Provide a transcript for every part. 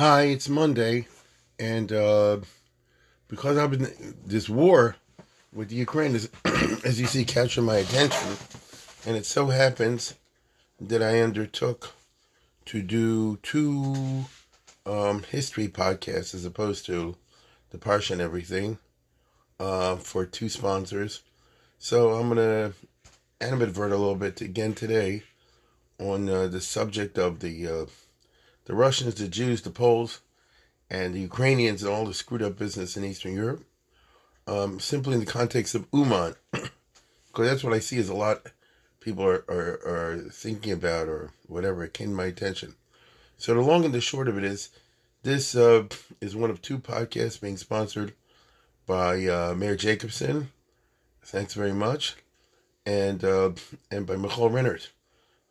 Hi, it's Monday, and uh, because I've been this war with the Ukraine is, as you see, catching my attention, and it so happens that I undertook to do two um, history podcasts as opposed to the Parsha and everything uh, for two sponsors. So I'm gonna animadvert a little bit again today on uh, the subject of the uh, the Russians, the Jews, the Poles, and the Ukrainians, and all the screwed up business in Eastern Europe. Um, simply in the context of Uman, because that's what I see is a lot people are, are, are thinking about or whatever. It came to my attention. So the long and the short of it is, this uh, is one of two podcasts being sponsored by uh, Mayor Jacobson. Thanks very much, and uh, and by Michael Rennert,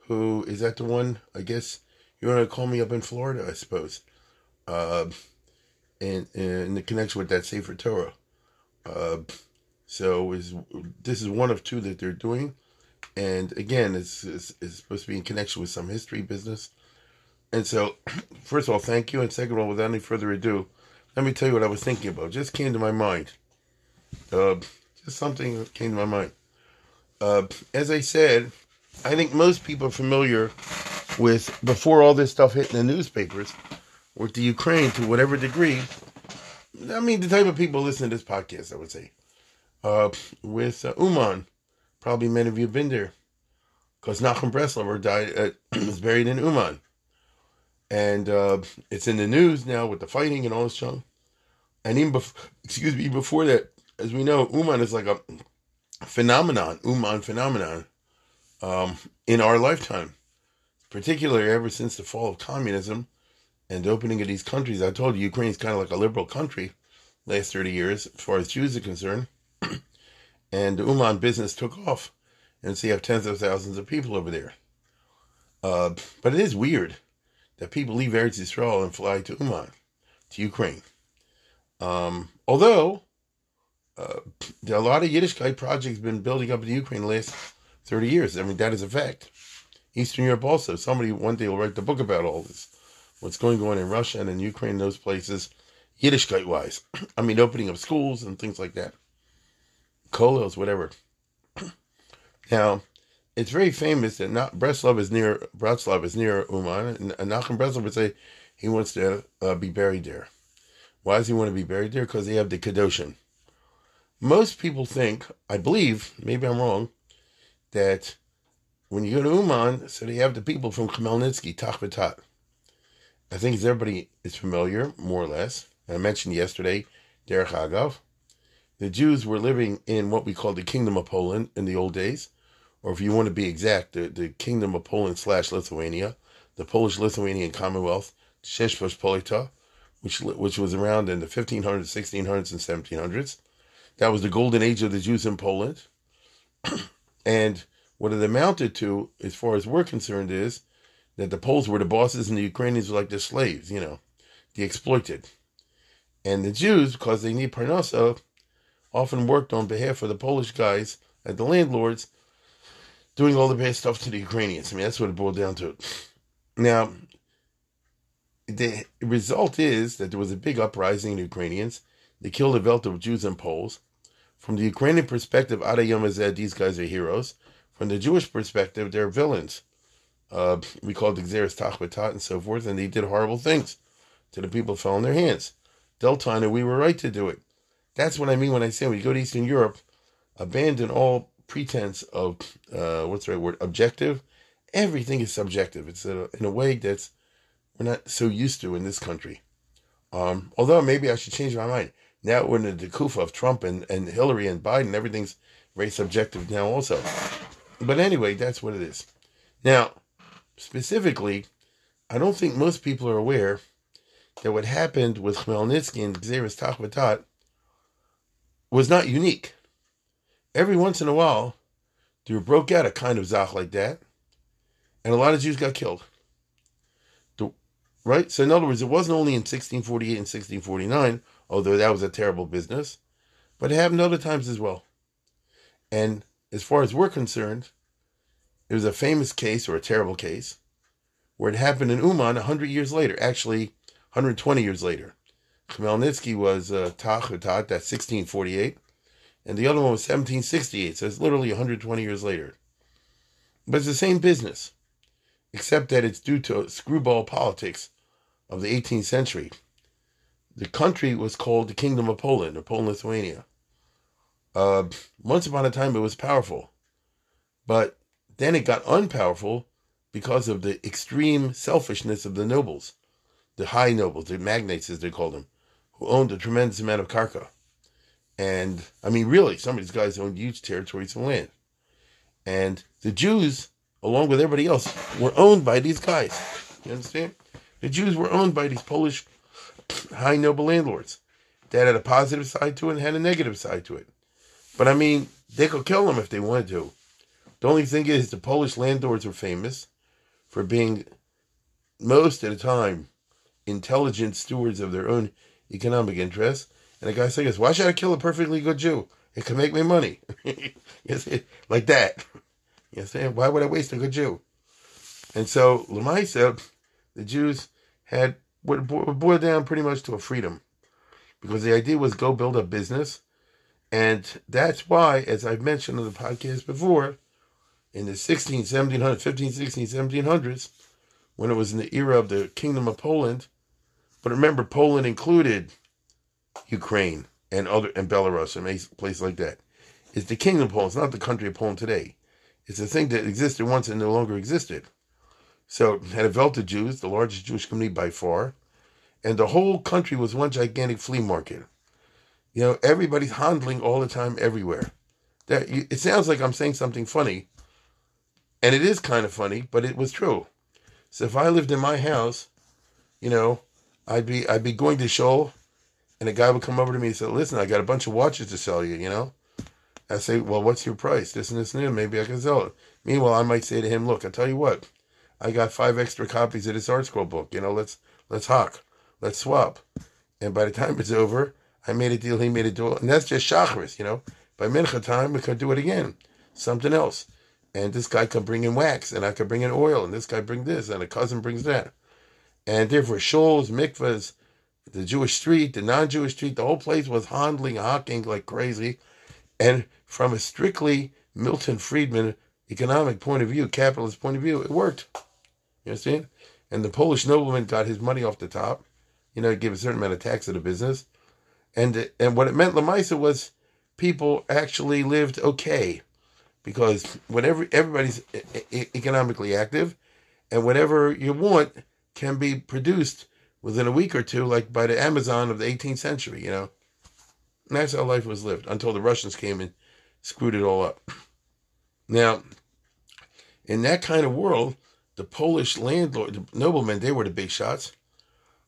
who is that the one? I guess you want to call me up in Florida, I suppose. Uh, in in the connection with that Sefer Torah. Uh, so is this is one of two that they're doing, and again, it's, it's, it's supposed to be in connection with some history business. And so, first of all, thank you, and second of all, without any further ado, let me tell you what I was thinking about. Just came to my mind. Uh, just something that came to my mind. Uh, as I said, I think most people are familiar with before all this stuff hit the newspapers with the Ukraine to whatever degree. I mean, the type of people listen to this podcast, I would say. Uh, with uh, Uman, probably many of you have been there, because Nachman Breslover died, uh, was buried in Uman, and uh, it's in the news now with the fighting and all this junk. And even before, excuse me, before that, as we know, Uman is like a phenomenon, Uman phenomenon, um, in our lifetime, particularly ever since the fall of communism and opening of these countries. I told you Ukraine is kind of like a liberal country last 30 years as far as Jews are concerned. and the Uman business took off. And so you have tens of thousands of people over there. Uh, but it is weird that people leave Eretz Yisrael and fly to Uman, to Ukraine. Um, although uh, a lot of Yiddishkeit projects been building up in Ukraine the last 30 years. I mean, that is a fact. Eastern Europe also. Somebody one day will write the book about all this what's going on in Russia and in Ukraine, those places, Yiddishkeit wise. I mean, opening up schools and things like that, kollels, whatever. now, it's very famous that not Breslov is near Bratslav is near Uman, and, Nachman Breslov would say he wants to uh, be buried there. Why does he want to be buried there? Because they have the Kedoshim. Most people think, I believe, maybe I'm wrong, that when you go to Uman, so they have the people from Khmelnytsky, Tachbatat. I think everybody is familiar, more or less. I mentioned yesterday, Derech Agav. The Jews were living in what we call the Kingdom of Poland in the old days, or if you want to be exact, the, the Kingdom of Poland slash Lithuania, the Polish Lithuanian Commonwealth, Rzeczpospolita, which which was around in the 1500s, 1600s, and 1700s. That was the golden age of the Jews in Poland. and what it amounted to, as far as we're concerned, is that the Poles were the bosses and the Ukrainians were like the slaves, you know, the exploited. And the Jews, because they need parnasa, often worked on behalf of the Polish guys at the landlords, doing all the bad stuff to the Ukrainians. I mean, that's what it boiled down to. Now, the result is that there was a big uprising in the Ukrainians. They killed a belt of Jews and Poles. From the Ukrainian perspective, Ada Yomazed, these guys are heroes. From the Jewish perspective, they're villains uh, we called the Xeris Tachbatat and so forth, and they did horrible things to the people fell in their hands. Deltana, we were right to do it. That's what I mean when I say when you go to Eastern Europe, abandon all pretense of uh, what's the right word, objective. Everything is subjective. It's a, in a way that's we're not so used to in this country. Um, although maybe I should change my mind. Now we're in the kufa of Trump and, and Hillary and Biden. Everything's very subjective now also. But anyway, that's what it is. Now, specifically, I don't think most people are aware that what happened with Khmelnytsky and Xeris Tachvatat was not unique. Every once in a while, there broke out a kind of Zach like that, and a lot of Jews got killed. The, right? So, in other words, it wasn't only in 1648 and 1649, although that was a terrible business, but it happened other times as well. And as far as we're concerned, it was a famous case or a terrible case where it happened in Uman 100 years later, actually 120 years later. Khmelnytsky was uh, Tachutat, that's 1648, and the other one was 1768, so it's literally 120 years later. But it's the same business, except that it's due to screwball politics of the 18th century. The country was called the Kingdom of Poland, or Poland Lithuania. Uh, once upon a time, it was powerful, but then it got unpowerful because of the extreme selfishness of the nobles, the high nobles, the magnates as they called them, who owned a tremendous amount of karka. And I mean, really, some of these guys owned huge territories of land. And the Jews, along with everybody else, were owned by these guys. You understand? The Jews were owned by these Polish high noble landlords that had a positive side to it and had a negative side to it. But I mean, they could kill them if they wanted to. The only thing is, the Polish landlords were famous for being, most of the time, intelligent stewards of their own economic interests. And the guy says, Why should I kill a perfectly good Jew? It can make me money. like that. You Yes, why would I waste a good Jew? And so, Lamaisa, the Jews had what boiled down pretty much to a freedom. Because the idea was go build a business. And that's why, as I've mentioned on the podcast before, in the 16, 1700, 15, 16, 1700s, when it was in the era of the Kingdom of Poland. But remember, Poland included Ukraine and other and Belarus and places like that. It's the Kingdom of Poland. It's not the country of Poland today. It's a thing that existed once and no longer existed. So had a of Jews, the largest Jewish community by far, and the whole country was one gigantic flea market. You know, everybody's handling all the time, everywhere. That it sounds like I'm saying something funny, and it is kind of funny, but it was true. So if I lived in my house, you know, I'd be I'd be going to show, and a guy would come over to me and say, "Listen, I got a bunch of watches to sell you." You know, I say, "Well, what's your price? This and this and that. Maybe I can sell it." Meanwhile, I might say to him, "Look, I tell you what, I got five extra copies of this ArtScroll book. You know, let's let's hawk, let's swap." And by the time it's over, I made a deal, he made a deal, and that's just Shacharis. You know, by mincha time, we could do it again, something else and this guy could bring in wax, and I could bring in oil, and this guy bring this, and a cousin brings that. And therefore, shuls, mikvahs, the Jewish street, the non-Jewish street, the whole place was handling, hawking like crazy. And from a strictly Milton Friedman economic point of view, capitalist point of view, it worked. You understand? And the Polish nobleman got his money off the top. You know, give a certain amount of tax to the business. And and what it meant, Lamaisa, was people actually lived okay because whenever everybody's economically active, and whatever you want can be produced within a week or two, like by the Amazon of the 18th century. You know, and that's how life was lived until the Russians came and screwed it all up. Now, in that kind of world, the Polish landlord, the noblemen, they were the big shots.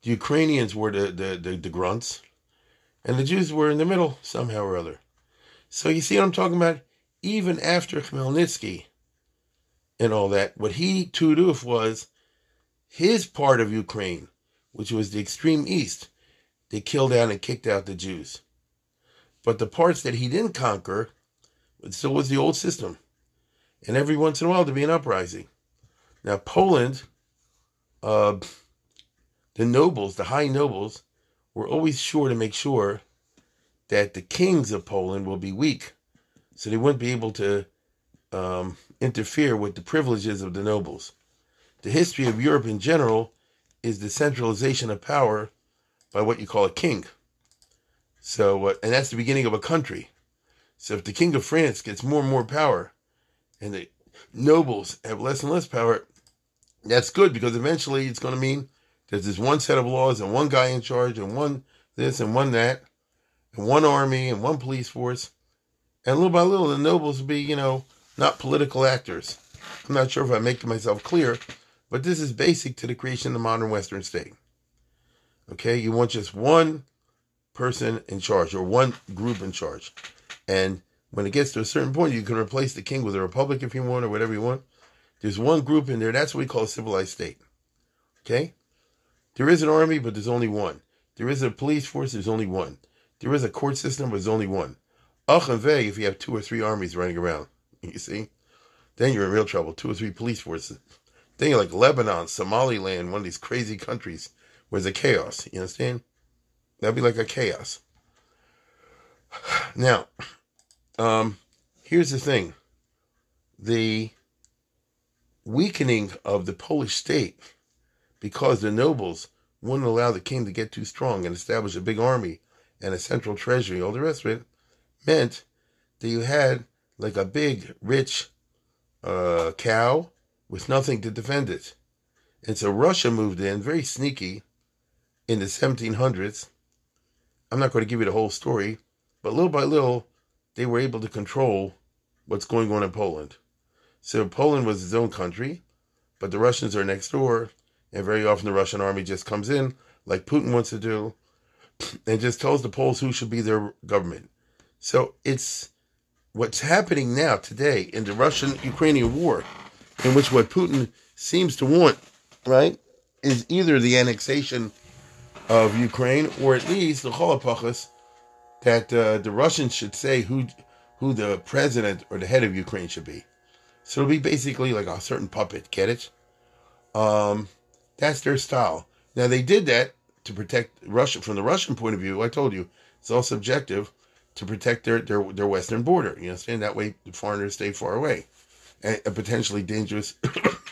The Ukrainians were the, the, the, the grunts. And the Jews were in the middle somehow or other. So you see what I'm talking about? even after Khmelnytsky and all that, what he Tuduf was his part of Ukraine, which was the extreme east, they killed out and kicked out the Jews. But the parts that he didn't conquer, it still was the old system. And every once in a while there'd be an uprising. Now Poland, uh, the nobles, the high nobles, were always sure to make sure that the kings of Poland will be weak so they wouldn't be able to um, interfere with the privileges of the nobles. The history of Europe in general is the centralization of power by what you call a king. So, uh, and that's the beginning of a country. So, if the king of France gets more and more power, and the nobles have less and less power, that's good because eventually it's going to mean there's this one set of laws and one guy in charge and one this and one that, and one army and one police force. And little by little, the nobles will be, you know, not political actors. I'm not sure if I'm making myself clear, But this is basic to the creation of the modern Western state. Okay, you want just one person in charge or one group in charge. And when it gets to a certain point, you can replace the king with a republic if you want or whatever you want. There's one group in there. That's what we call a civilized state. Okay? There is an army, but there's only one. There is a police force, there's only one. There is a court system, but there's only one. Ach and ve, if you have two or three armies running around, you see? Then you're in real trouble. Two or three police forces. Then you're like Lebanon, Somaliland, one of these crazy countries where there's a chaos. You understand? That'd be like a chaos. Now, um, here's the thing. The weakening of the Polish state because the nobles wouldn't allow the king to get too strong and establish a big army and a central treasury, all the rest of it, meant that you had like a big, rich uh, cow with nothing to defend it. And so Russia moved in, very sneaky, in the 1700s. I'm not going to give you the whole story, but little by little, they were able to control what's going on in Poland. So Poland was its own country, but the Russians are next door, and very often the Russian army just comes in, like Putin wants to do, and just tells the Poles who should be their government. So it's what's happening now today in the Russian Ukrainian war, in which what Putin seems to want, right, is either the annexation of Ukraine or at least the Holocaust that uh, the Russians should say who who the president or the head of Ukraine should be. So it'll be basically like a certain puppet. Get it? Um, that's their style. Now they did that to protect Russia from the Russian point of view. I told you it's all subjective to protect their their, their western border. You understand? That way the foreigners stay far away. A, a potentially dangerous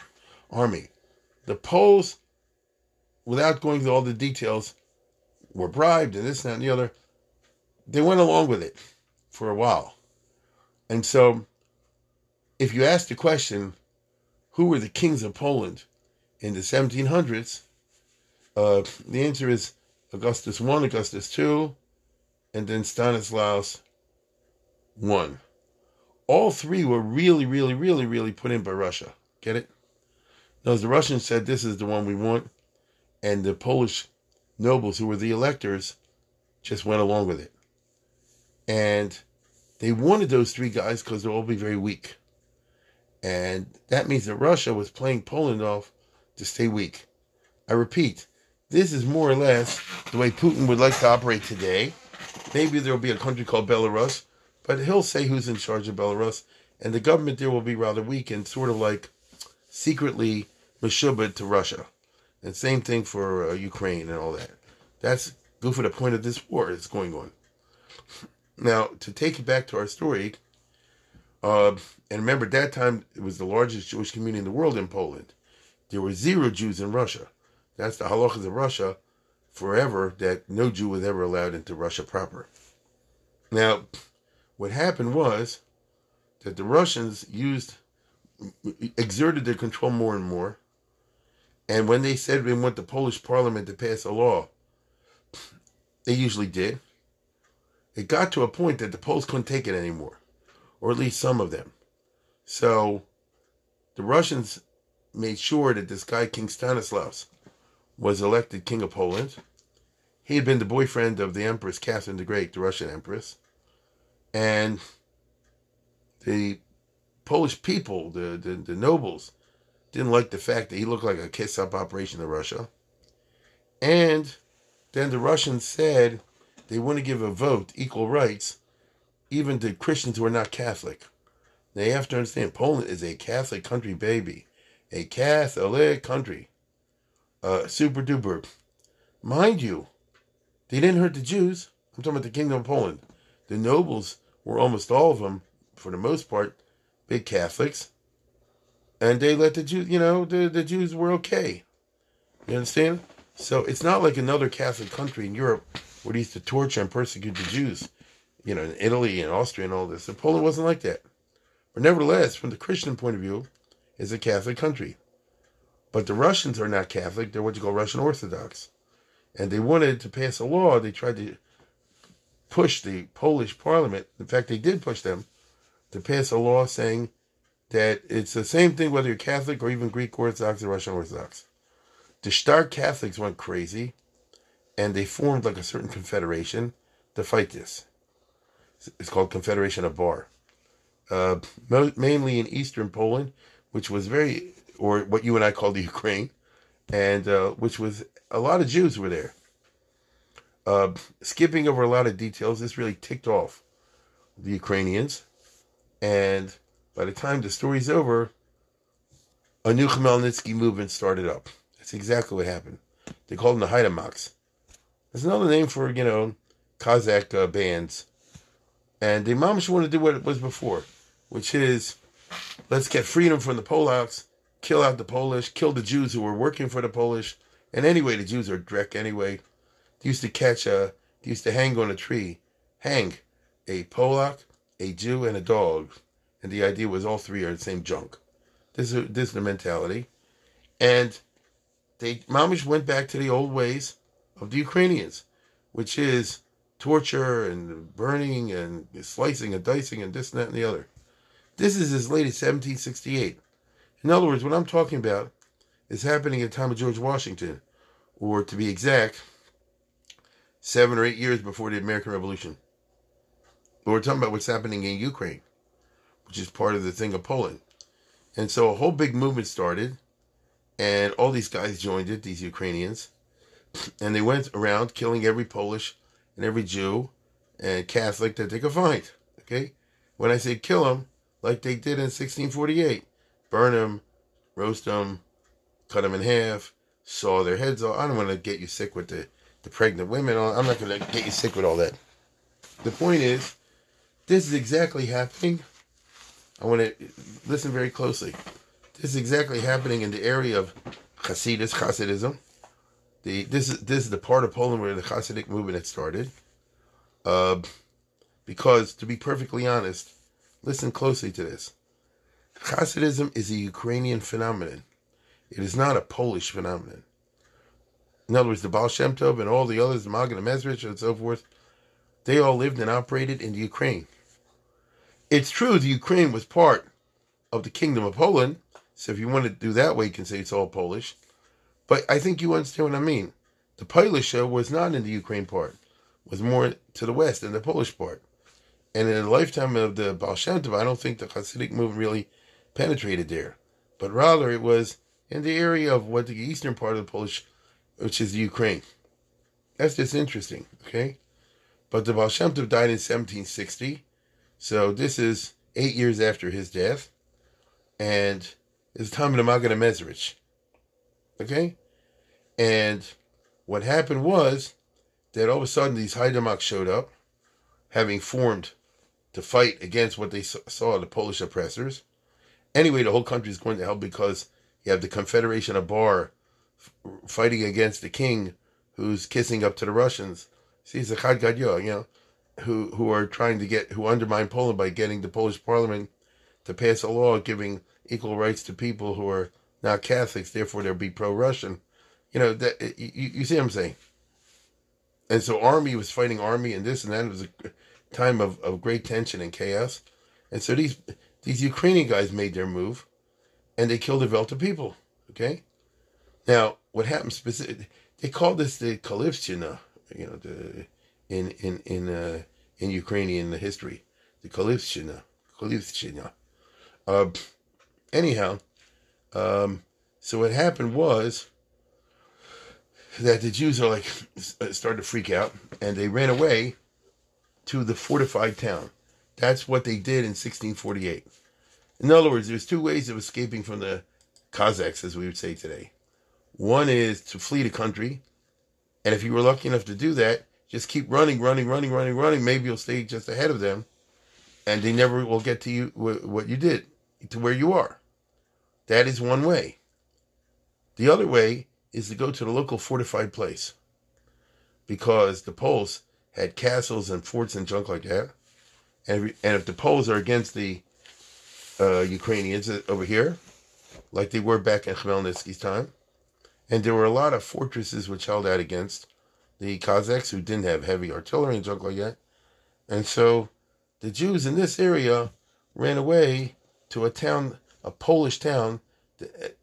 army. The Poles, without going through all the details, were bribed and this and that and the other. They went along with it for a while. And so if you ask the question, who were the kings of Poland in the 1700s? Uh, the answer is Augustus I, Augustus II, and then Stanislaus I. All three were really, really, really, really put in by Russia. Get it? Now, the Russians said this is the one we want, and the Polish nobles who were the electors just went along with it. And they wanted those three guys because they'll all be very weak. And that means that Russia was playing Poland off to stay weak. I repeat, this is more or less the way Putin would like to operate today. Maybe there will be a country called Belarus, but he'll say who's in charge of Belarus, and the government there will be rather weak and sort of like secretly meshubed to Russia. And same thing for uh, Ukraine and all that. That's good for the point of this war that's going on. Now, to take it back to our story, uh, and remember, at that time, it was the largest Jewish community in the world in Poland. There were zero Jews in Russia. That's the halachas of Russia forever, that no Jew was ever allowed into Russia proper. Now, what happened was that the Russians used, exerted their control more and more. And when they said they want the Polish parliament to pass a law, they usually did. It got to a point that the Poles couldn't take it anymore or at least some of them. So the Russians made sure that this guy, King Stanislaus, was elected King of Poland. He had been the boyfriend of the Empress Catherine the Great, the Russian Empress. And the Polish people, the, the, the nobles, didn't like the fact that he looked like a kiss up operation to Russia. And then the Russians said they want to give a vote, equal rights, even to Christians who are not Catholic. They have to understand Poland is a Catholic country, baby. A Catholic country. Uh, super duper. Mind you, they didn't hurt the Jews. I'm talking about the Kingdom of Poland. The nobles were almost all of them, for the most part, big Catholics. And they let the Jews, you know, the, the Jews were okay. You understand? So it's not like another Catholic country in Europe where they used to torture and persecute the Jews you know, in Italy and Austria and all this. And Poland wasn't like that. But nevertheless, from the Christian point of view, it's a Catholic country. But the Russians are not Catholic. They're what you call Russian Orthodox. And they wanted to pass a law. They tried to push the Polish parliament. In fact, they did push them to pass a law saying that it's the same thing whether you're Catholic or even Greek Orthodox or Russian Orthodox. The Star Catholics went crazy and they formed like a certain confederation to fight this. It's called Confederation of Bar. Uh, mainly in eastern Poland, which was very, or what you and I call the Ukraine, and uh, which was a lot of Jews were there. Uh, skipping over a lot of details, this really ticked off the Ukrainians, and by the time the story's over, a new Khmelnytsky movement started up. That's exactly what happened. They called them the Haidamaks. That's another name for you know Cossack uh, bands, and the Mamish want to do what it was before, which is let's get freedom from the Polacks, kill out the Polish, kill the Jews who were working for the Polish, and anyway, the Jews are dreck anyway. They used to catch a, they used to hang on a tree, hang a Polak, a Jew, and a dog, and the idea was all three are the same junk. This is this is the mentality, and they Mamish went back to the old ways of the Ukrainians, which is torture and burning and slicing and dicing and this and that and the other. This is as late as 1768. In other words, what I'm talking about is happening at the time of George Washington, or to be exact, seven or eight years before the American Revolution. But we're talking about what's happening in Ukraine, which is part of the thing of Poland. And so a whole big movement started, and all these guys joined it, these Ukrainians, and they went around killing every Polish and every Jew and Catholic that they could find. Okay? When I say kill them, like they did in 1648. Burn them, roast them, cut them in half, saw their heads off. I don't want to get you sick with the, the pregnant women. I'm not going to get you sick with all that. The point is, this is exactly happening. I want to listen very closely. This is exactly happening in the area of Hasidus, Hasidism. The this is this is the part of Poland where the Hasidic movement had started. Uh, because to be perfectly honest, Listen closely to this. Hasidism is a Ukrainian phenomenon. It is not a Polish phenomenon. In other words, the Baal Shem Tov and all the others, the Maggid Mezrich and so forth, they all lived and operated in the Ukraine. It's true the Ukraine was part of the Kingdom of Poland, so if you want to do that way, you can say it's all Polish. But I think you understand what I mean. The Polish was not in the Ukraine part, was more to the west in the Polish part. And in the lifetime of the Baal Shem Tov, I don't think the Hasidic movement really penetrated there, but rather it was in the area of what the eastern part of the Polish, which is Ukraine. That's just interesting, okay? But the Baal Shem Tov died in 1760, so this is eight years after his death, and it's time of the Maggid Mezrich, okay? And what happened was that all of a sudden these Haidamaks showed up, having formed to fight against what they saw the Polish oppressors. Anyway, the whole country is going to hell because you have the Confederation of Bar fighting against the king who's kissing up to the Russians. See, Chad Gadyo, you know, who, who are trying to get, who undermine Poland by getting the Polish parliament to pass a law giving equal rights to people who are not Catholics, therefore they'll be pro-Russian. You know, that you, you see what I'm saying? And so army was fighting army and this and that. It was a time of, of great tension and chaos. And so these these Ukrainian guys made their move and they killed a Velta people. Okay? Now, what happened specifically they called this the Kalivshchina, you know, the in in in uh, in Ukrainian history. The Kalivshchina. Kalivshchina. Uh, anyhow, um, so what happened was that the Jews are like started to freak out and they ran away to the fortified town. That's what they did in 1648. In other words, there's two ways of escaping from the Cossacks, as we would say today. One is to flee the country, and if you were lucky enough to do that, just keep running, running, running, running, running. Maybe you'll stay just ahead of them, and they never will get to you what you did to where you are. That is one way. The other way is to go to the local fortified place, because the Poles had castles and forts and junk like that. And, and if the Poles are against the uh, Ukrainians over here, like they were back in Khmelnytsky's time, and there were a lot of fortresses which held out against the Cossacks who didn't have heavy artillery and junk like that. And so the Jews in this area ran away to a town, a Polish town.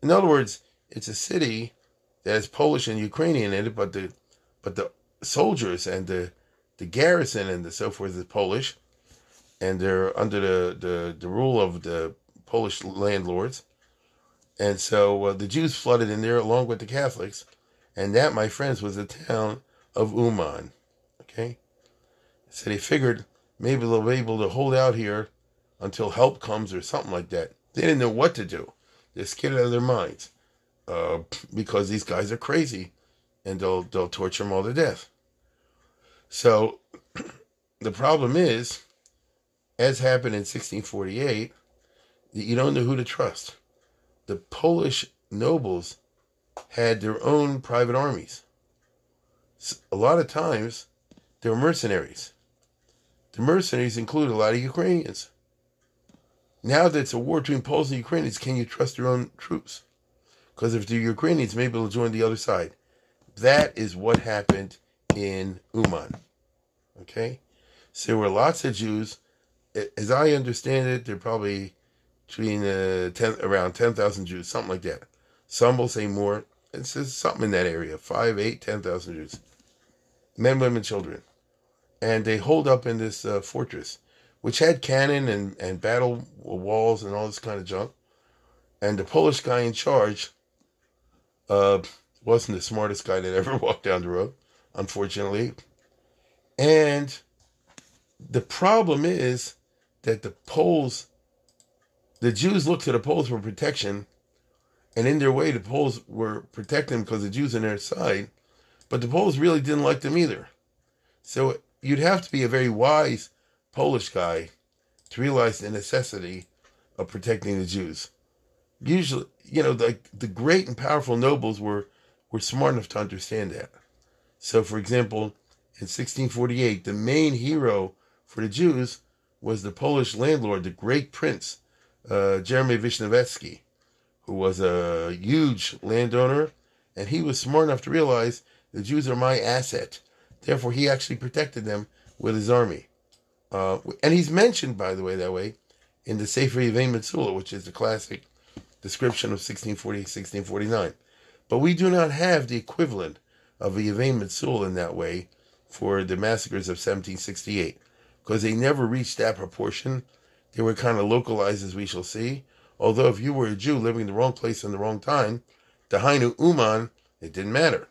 In other words, it's a city that has Polish and Ukrainian in it, but the but the soldiers and the the garrison and the so forth is Polish, and they're under the the, the rule of the Polish landlords, and so uh, the Jews flooded in there along with the Catholics, and that, my friends, was the town of Uman. Okay, so they figured maybe they'll be able to hold out here until help comes or something like that. They didn't know what to do. They're scared out of their minds uh, because these guys are crazy, and they'll they'll torture them all to death. So the problem is, as happened in 1648, you don't know who to trust. The Polish nobles had their own private armies. A lot of times, they were mercenaries. The mercenaries include a lot of Ukrainians. Now that it's a war between Poles and Ukrainians, can you trust your own troops? Because if the Ukrainians, maybe they'll join the other side. That is what happened in Uman. Okay? So there were lots of Jews. As I understand it, there are probably between uh, 10, around 10,000 Jews, something like that. Some will say more. It's just something in that area 5, 8, 10,000 Jews. Men, women, children. And they hold up in this uh, fortress, which had cannon and, and battle walls and all this kind of junk. And the Polish guy in charge uh, wasn't the smartest guy that ever walked down the road, unfortunately. And the problem is that the Poles, the Jews looked to the Poles for protection, and in their way, the Poles were protecting them because the Jews on their side, but the Poles really didn't like them either. So you'd have to be a very wise Polish guy to realize the necessity of protecting the Jews. Usually, you know, the the great and powerful nobles were were smart enough to understand that. So, for example, in 1648, the main hero for the Jews was the Polish landlord, the great prince, uh, Jeremy Vishnevetsky, who was a huge landowner, and he was smart enough to realize the Jews are my asset. Therefore, he actually protected them with his army. Uh, and he's mentioned, by the way, that way, in the Sefer Yeven Metzulah, which is the classic description of 1648-1649. But we do not have the equivalent of a Yeven Metzulah in that way for the massacres of 1768 because they never reached that proportion. They were kind of localized, as we shall see. Although, if you were a Jew living in the wrong place in the wrong time, the Hainu Uman, it didn't matter.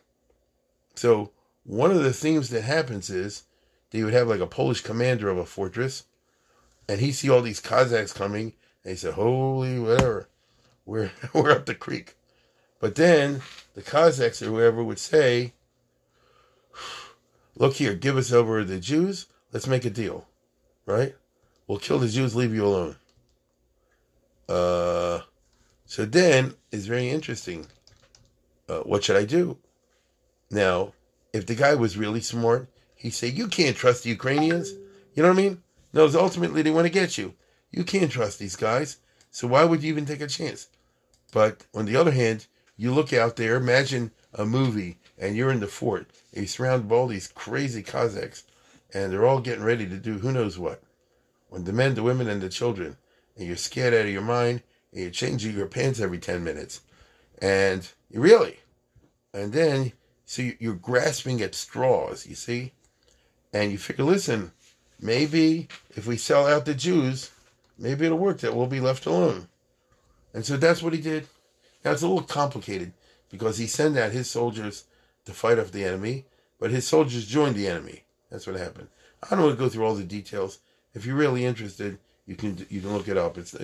So, one of the things that happens is you would have like a Polish commander of a fortress, and he see all these Cossacks coming, and he said, "Holy whatever, we're we're up the creek." But then the Cossacks or whoever would say, look here, give us over the Jews. Let's make a deal, right? We'll kill the Jews, leave you alone. Uh, so then it's very interesting. Uh, what should I do? Now, if the guy was really smart, he'd say, You can't trust the Ukrainians. You know what I mean? No, ultimately they want to get you. You can't trust these guys. So why would you even take a chance? But on the other hand, you look out there, imagine a movie and you're in the fort. And you're surrounded by all these crazy Cossacks, and they're all getting ready to do who knows what. When the men, the women, and the children, and you're scared out of your mind, and you're changing your pants every 10 minutes. And you really, and then, so you're grasping at straws, you see? And you figure, listen, maybe if we sell out the Jews, maybe it'll work that we'll be left alone. And so that's what he did. Now it's a little complicated because he sent out his soldiers to fight off the enemy, but his soldiers joined the enemy. That's what happened. I don't want to go through all the details. If you're really interested, you can you can look it up. It's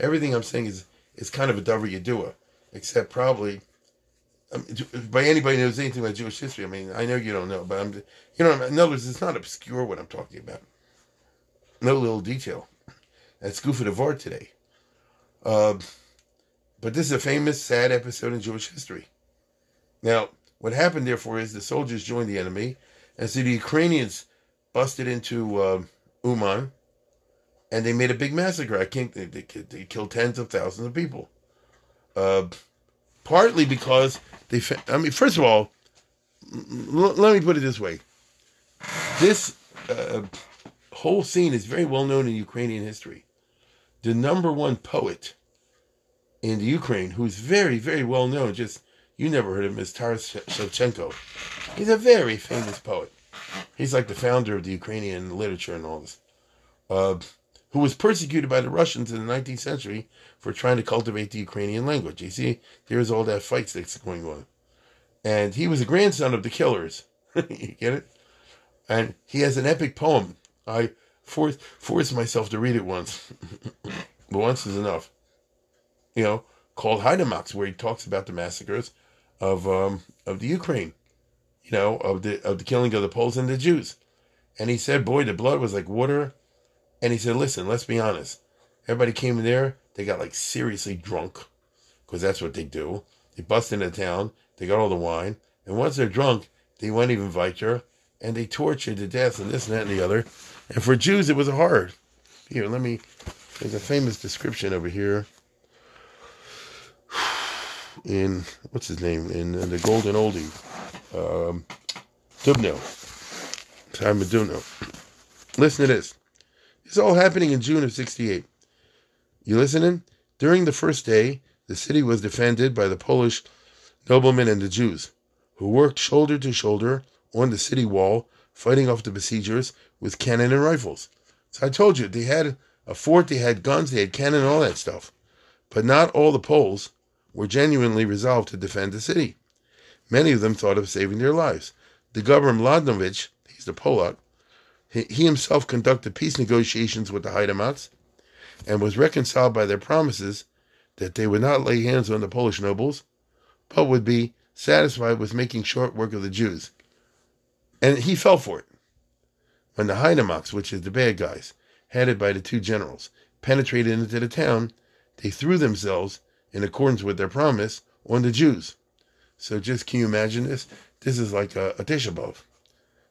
everything I'm saying is is kind of a Dover Yedua, except probably um, by anybody who knows anything about Jewish history. I mean, I know you don't know, but I'm you know in other words, it's not obscure what I'm talking about. No little detail. That's Goof of Art today. Uh, but this is a famous, sad episode in Jewish history. Now, what happened, therefore, is the soldiers joined the enemy, and so the Ukrainians busted into uh, Uman, and they made a big massacre. I think they, they, they killed tens of thousands of people. Uh, partly because they, I mean, first of all, l- let me put it this way: this uh, whole scene is very well known in Ukrainian history. the number one poet in the Ukraine, who's very, very well known. Just you never heard of him, is Taras Shevchenko. He's a very famous poet. He's like the founder of the Ukrainian literature and all this. Uh, who was persecuted by the Russians in the 19th century for trying to cultivate the Ukrainian language. You see, there's all that fight that's going on. And he was a grandson of the killers. you get it? And he has an epic poem. I forced, forced myself to read it once. but once is enough. You know, called Haidamaks, where he talks about the massacres of um, of the Ukraine. You know, of the of the killing of the Poles and the Jews. And he said, boy, the blood was like water and he said, listen, let's be honest. Everybody came in there, they got like seriously drunk, because that's what they do. They bust into town, they got all the wine, and once they're drunk, they won't even you, and they torture to death, and this and that and the other. And for Jews, it was hard. Here, let me, there's a famous description over here in, what's his name, in, in the Golden Oldie, um, Dubnow. Time of Dubnow. Listen to this. It's all happening in June of 68. You listening? During the first day, the city was defended by the Polish noblemen and the Jews, who worked shoulder to shoulder on the city wall, fighting off the besiegers with cannon and rifles. So I told you, they had a fort, they had guns, they had cannon, all that stuff. But not all the Poles were genuinely resolved to defend the city. Many of them thought of saving their lives. The governor Mladinovich, he's the Polak, he himself conducted peace negotiations with the Haidamaks and was reconciled by their promises that they would not lay hands on the Polish nobles, but would be satisfied with making short work of the Jews. And he fell for it. When the Haidamaks, which is the bad guys, headed by the two generals, penetrated into the town, they threw themselves, in accordance with their promise, on the Jews. So just can you imagine this? This is like a, a Tisha B'Av.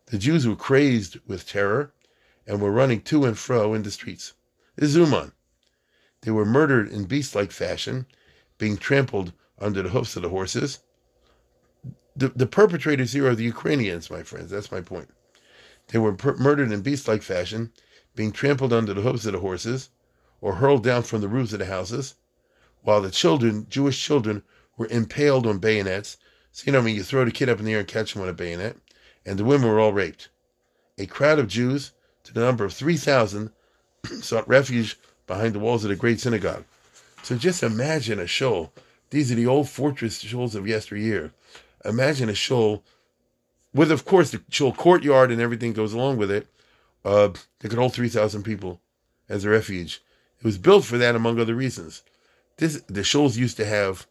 The Jews were crazed with terror and were running to and fro in the streets. Izuman. They were murdered in beast like fashion, being trampled under the hoofs of the horses. The, the perpetrators here are the Ukrainians, my friends. That's my point. They were per- murdered in beast like fashion, being trampled under the hoofs of the horses, or hurled down from the roofs of the houses, while the children, Jewish children, were impaled on bayonets. So, you know, I mean, you throw the kid up in the air and catch him on a bayonet and the women were all raped. A crowd of Jews, to the number of 3,000, sought refuge behind the walls of the great synagogue. So just imagine a shul. These are the old fortress shuls of yesteryear. Imagine a shul with, of course, the shul courtyard and everything goes along with it. Uh, they could hold 3,000 people as a refuge. It was built for that, among other reasons. This The shuls used to have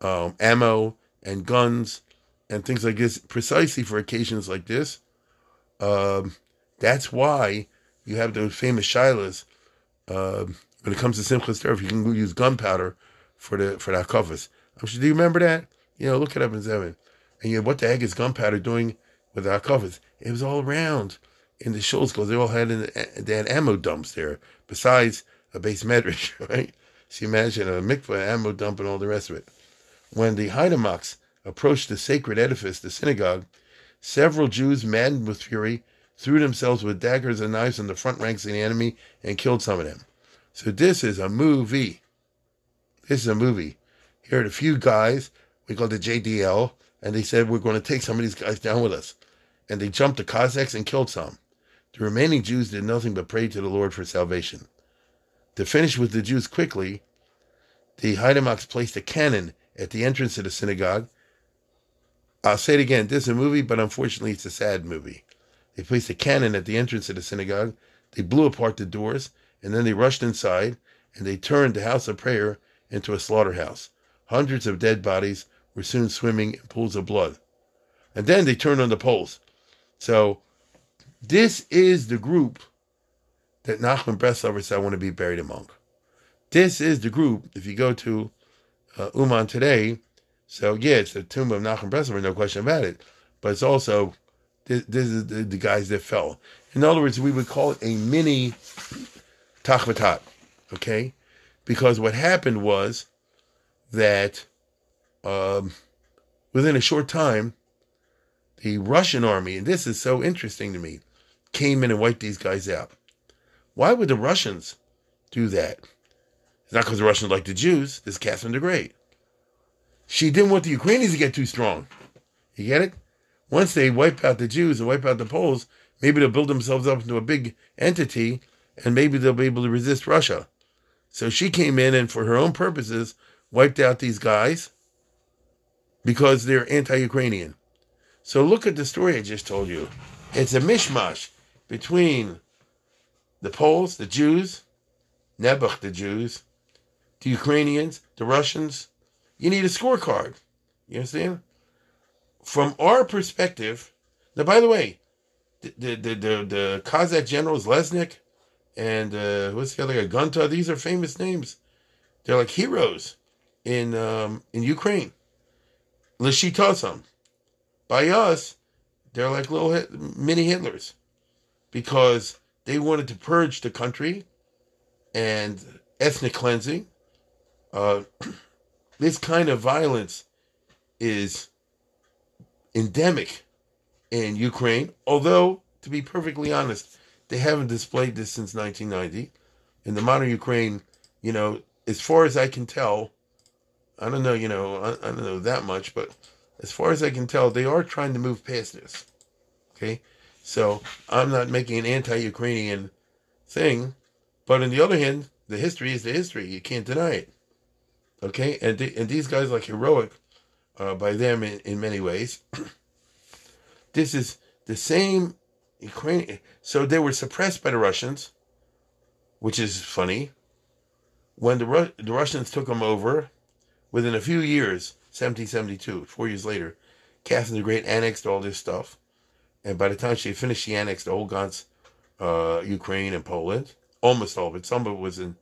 um, ammo and guns and things like this precisely for occasions like this. Um, that's why you have those famous shilas. Uh, when it comes to Simchas Torah, you can use gunpowder for the for that covers. Do you remember that? You know, look it up in seven. And you know, what the heck is gunpowder doing with our covers? It was all around in the shows because they all had in, they had ammo dumps there besides a beis medrash, right? So you imagine a mikvah, ammo dump, and all the rest of it. When the Haidamaks approached the sacred edifice, the synagogue, several Jews, maddened with fury, threw themselves with daggers and knives in the front ranks of the enemy and killed some of them. So this is a movie. This is a movie. Here are a few guys, we call the JDL, and they said, we're going to take some of these guys down with us. And they jumped the Cossacks and killed some. The remaining Jews did nothing but pray to the Lord for salvation. To finish with the Jews quickly, the Haidamaks placed a cannon at the entrance of the synagogue I'll say it again. This is a movie, but unfortunately, it's a sad movie. They placed a cannon at the entrance of the synagogue. They blew apart the doors, and then they rushed inside, and they turned the house of prayer into a slaughterhouse. Hundreds of dead bodies were soon swimming in pools of blood. And then they turned on the Poles. So, this is the group that Nachman Breslover said, I want to be buried among. This is the group, if you go to uh, Uman today, so yeah, it's the tomb of Nachman Breslover, no question about it. But it's also this, this is the, the, guys that fell. In other words, we would call it a mini Tachvatat, okay? Because what happened was that um, within a short time, the Russian army, and this is so interesting to me, came in and wiped these guys out. Why would the Russians do that? It's not because the Russians like the Jews. This is Catherine the Great. She didn't want the Ukrainians to get too strong. You get it? Once they wipe out the Jews and wipe out the Poles, maybe they'll build themselves up into a big entity and maybe they'll be able to resist Russia. So she came in and, for her own purposes, wiped out these guys because they're anti Ukrainian. So look at the story I just told you. It's a mishmash between the Poles, the Jews, Nebuch, the Jews, the Ukrainians, the Russians. You need a scorecard. You understand? From our perspective, now, by the way, the, the, the, the, Cossack generals, Lesnik, and uh, what's the other guy, Gonta, these are famous names. They're like heroes in um, in Ukraine. Lishitosam. By us, they're like little mini Hitlers because they wanted to purge the country and ethnic cleansing. Uh, this kind of violence is endemic in Ukraine, although, to be perfectly honest, they haven't displayed this since 1990. In the modern Ukraine, you know, as far as I can tell, I don't know, you know, I, I don't know that much, but as far as I can tell, they are trying to move past this. Okay? So I'm not making an anti Ukrainian thing, but on the other hand, the history is the history. You can't deny it. Okay? And, and these guys, like heroic uh, by them in, in many ways. this is the same Ukraine. So they were suppressed by the Russians, which is funny. When the, Ru- the Russians took them over, within a few years, 1772, four years later, Catherine the Great annexed all this stuff. And by the time she finished, she annexed whole Gans, uh, Ukraine and Poland. Almost all of it. Some of it was in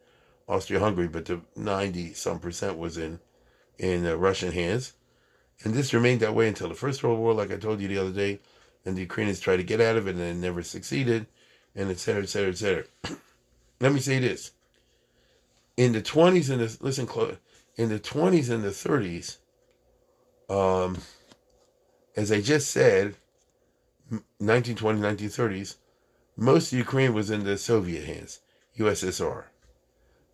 Austria-Hungary, but the 90 some percent was in in uh, Russian hands. And this remained that way until the First World War, like I told you the other day, and the Ukrainians tried to get out of it and it never succeeded, and et cetera, et cetera, et cetera. Let me say this. In the 20s and the, listen close, in the 20s and the 30s, um, as I just said, 1920s, 1930s, most of Ukraine was in the Soviet hands, USSR.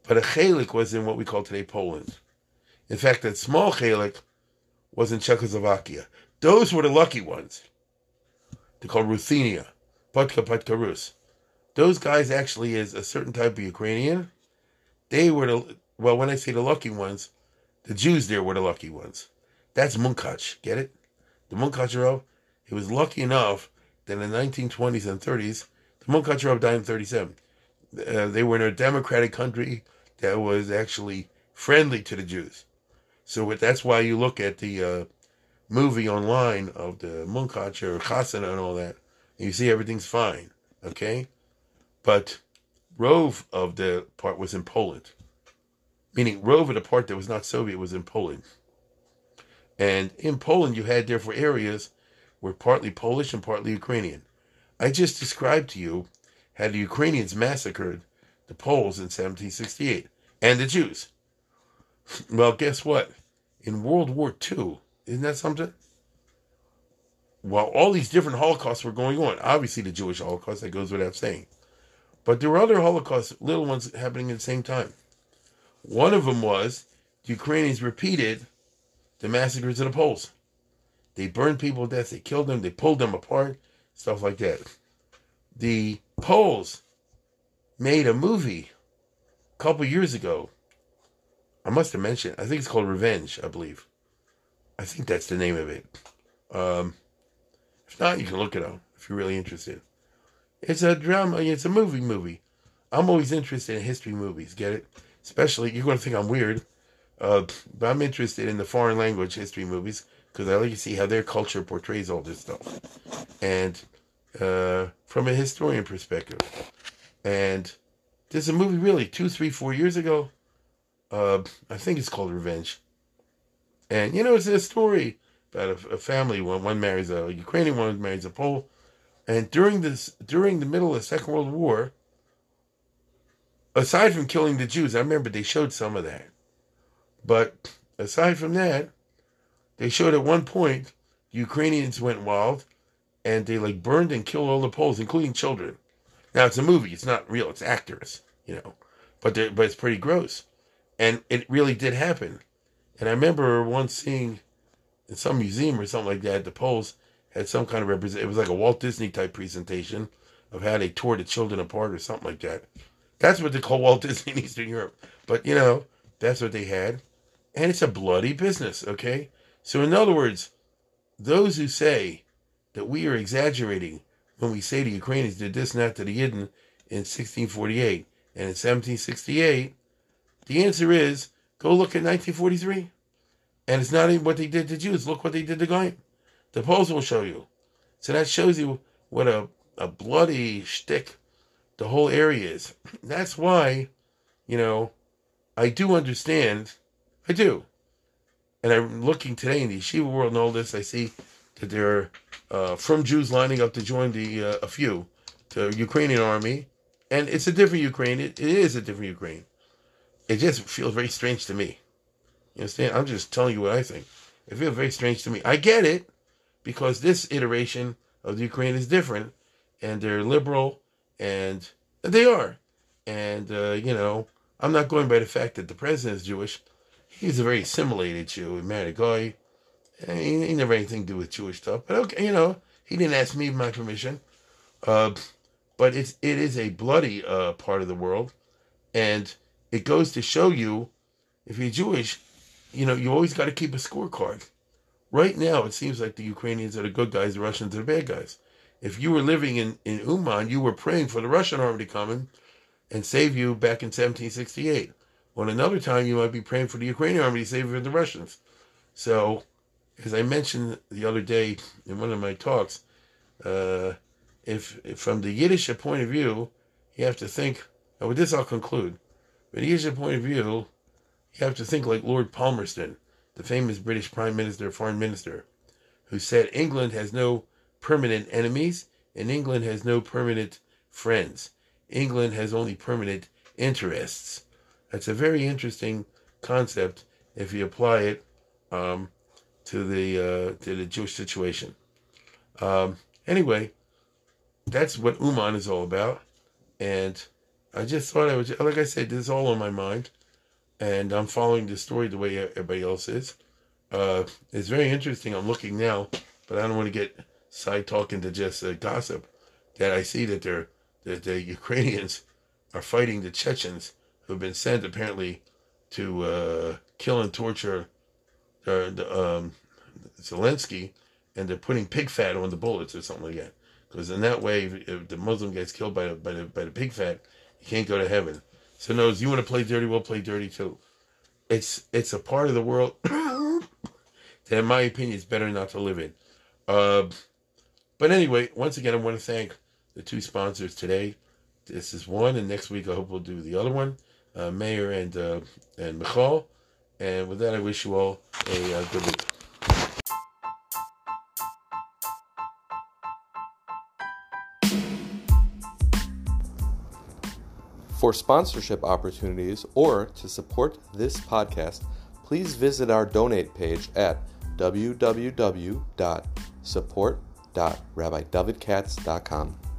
But a chalik was in what we call today Poland. In fact, that small chalik was in Czechoslovakia. Those were the lucky ones. They're called Ruthenia, Podka Podka Rus. Those guys actually is a certain type of Ukrainian. They were the, well, when I say the lucky ones, the Jews there were the lucky ones. That's Munkach, get it? The Munkacharov, he was lucky enough that in the 1920s and 30s, the Munkacharov died in 37. Uh, they were in a democratic country that was actually friendly to the Jews. So that's why you look at the uh, movie online of the Munkacher Chasana and all that, and you see everything's fine, okay? But Rove of the part was in Poland. Meaning Rove of the part that was not Soviet was in Poland. And in Poland you had therefore areas were partly Polish and partly Ukrainian. I just described to you how the Ukrainians massacred the Poles in 1768 and the Jews. Well, guess what? In World War II, isn't that something? Well, all these different Holocausts were going on. Obviously, the Jewish Holocaust, that goes without saying. But there were other Holocausts, little ones happening at the same time. One of them was the Ukrainians repeated the massacres of the Poles. They burned people to death, they killed them, they pulled them apart, stuff like that. The Poles made a movie a couple years ago. I must have mentioned, I think it's called Revenge, I believe. I think that's the name of it. Um, if not, you can look it up if you're really interested. It's a drama. It's a movie. Movie. I'm always interested in history movies. Get it? Especially you're going to think I'm weird, uh, but I'm interested in the foreign language history movies because I like to see how their culture portrays all this stuff, and uh, from a historian perspective. And there's a movie really two, three, four years ago. Uh, I think it's called Revenge. And you know, it's a story about a, a family. One one marries a Ukrainian, one marries a Pole. And during this, during the middle of the Second World War, aside from killing the Jews, I remember they showed some of that. But aside from that, they showed at one point Ukrainians went wild and they like burned and killed all the Poles, including children. Now it's a movie; it's not real; it's actors, you know. But but it's pretty gross. And it really did happen. And I remember once seeing in some museum or something like that, the Poles had some kind of represent. It was like a Walt Disney type presentation of how they tore the children apart or something like that. That's what they call Walt Disney in Eastern Europe. But you know, that's what they had, and it's a bloody business. Okay, so in other words, those who say that we are exaggerating when we say the Ukrainians did this and that to the Yidden in 1648 and in 1768, the answer is go look at 1943. And it's not even what they did to Jews. Look what they did to Goyim. The Poles will show you. So that shows you what a, a bloody shtick the whole area is. That's why, you know, I do understand. I do. And I'm looking today in the yeshiva world and all this. I see that there are uh, from Jews lining up to join the uh, a few the Ukrainian army, and it's a different Ukraine. It, it is a different Ukraine. It just feels very strange to me. You understand? I'm just telling you what I think. It feels very strange to me. I get it because this iteration of the Ukraine is different, and they're liberal, and they are. And uh, you know, I'm not going by the fact that the president is Jewish. He's a very assimilated Jew. He married a guy. He, he never had anything to do with Jewish stuff. But okay, you know, he didn't ask me my permission. Uh, but it's it is a bloody uh, part of the world, and it goes to show you, if you're Jewish, you know, you always got to keep a scorecard. Right now, it seems like the Ukrainians are the good guys, the Russians are the bad guys. If you were living in, in Uman, you were praying for the Russian army to come in and save you back in 1768. Well, another time, you might be praying for the Ukrainian army to save from the Russians. So, as I mentioned the other day in one of my talks, uh, if, if, from the Yiddish point of view, you have to think, and with this I'll conclude, from the Yiddish point of view, you have to think like Lord Palmerston, the famous British Prime Minister, Foreign Minister, who said England has no permanent enemies and England has no permanent friends. England has only permanent interests. That's a very interesting concept if you apply it um, to the uh, to the Jewish situation. Um, anyway, that's what Uman is all about, and I just thought I would, like I said, this is all on my mind and I'm following the story the way everybody else is. Uh, it's very interesting. I'm looking now, but I don't want to get side talking to just uh, gossip. That I see that they're that the Ukrainians are fighting the Chechens who've been sent apparently to uh, kill and torture uh, um, Zelensky, and they're putting pig fat on the bullets or something like that. Because in that way, if, if the Muslim gets killed by the, by the by the pig fat, he can't go to heaven. So knows you want to play dirty, we'll play dirty too. It's it's a part of the world that, in my opinion, is better not to live in. Uh, but anyway, once again, I want to thank the two sponsors today. This is one, and next week I hope we'll do the other one, uh, Meir and uh, and Michal. And with that, I wish you all a uh, good week. For sponsorship opportunities or to support this podcast, please visit our donate page at www.support.rabbidavidkatz.com.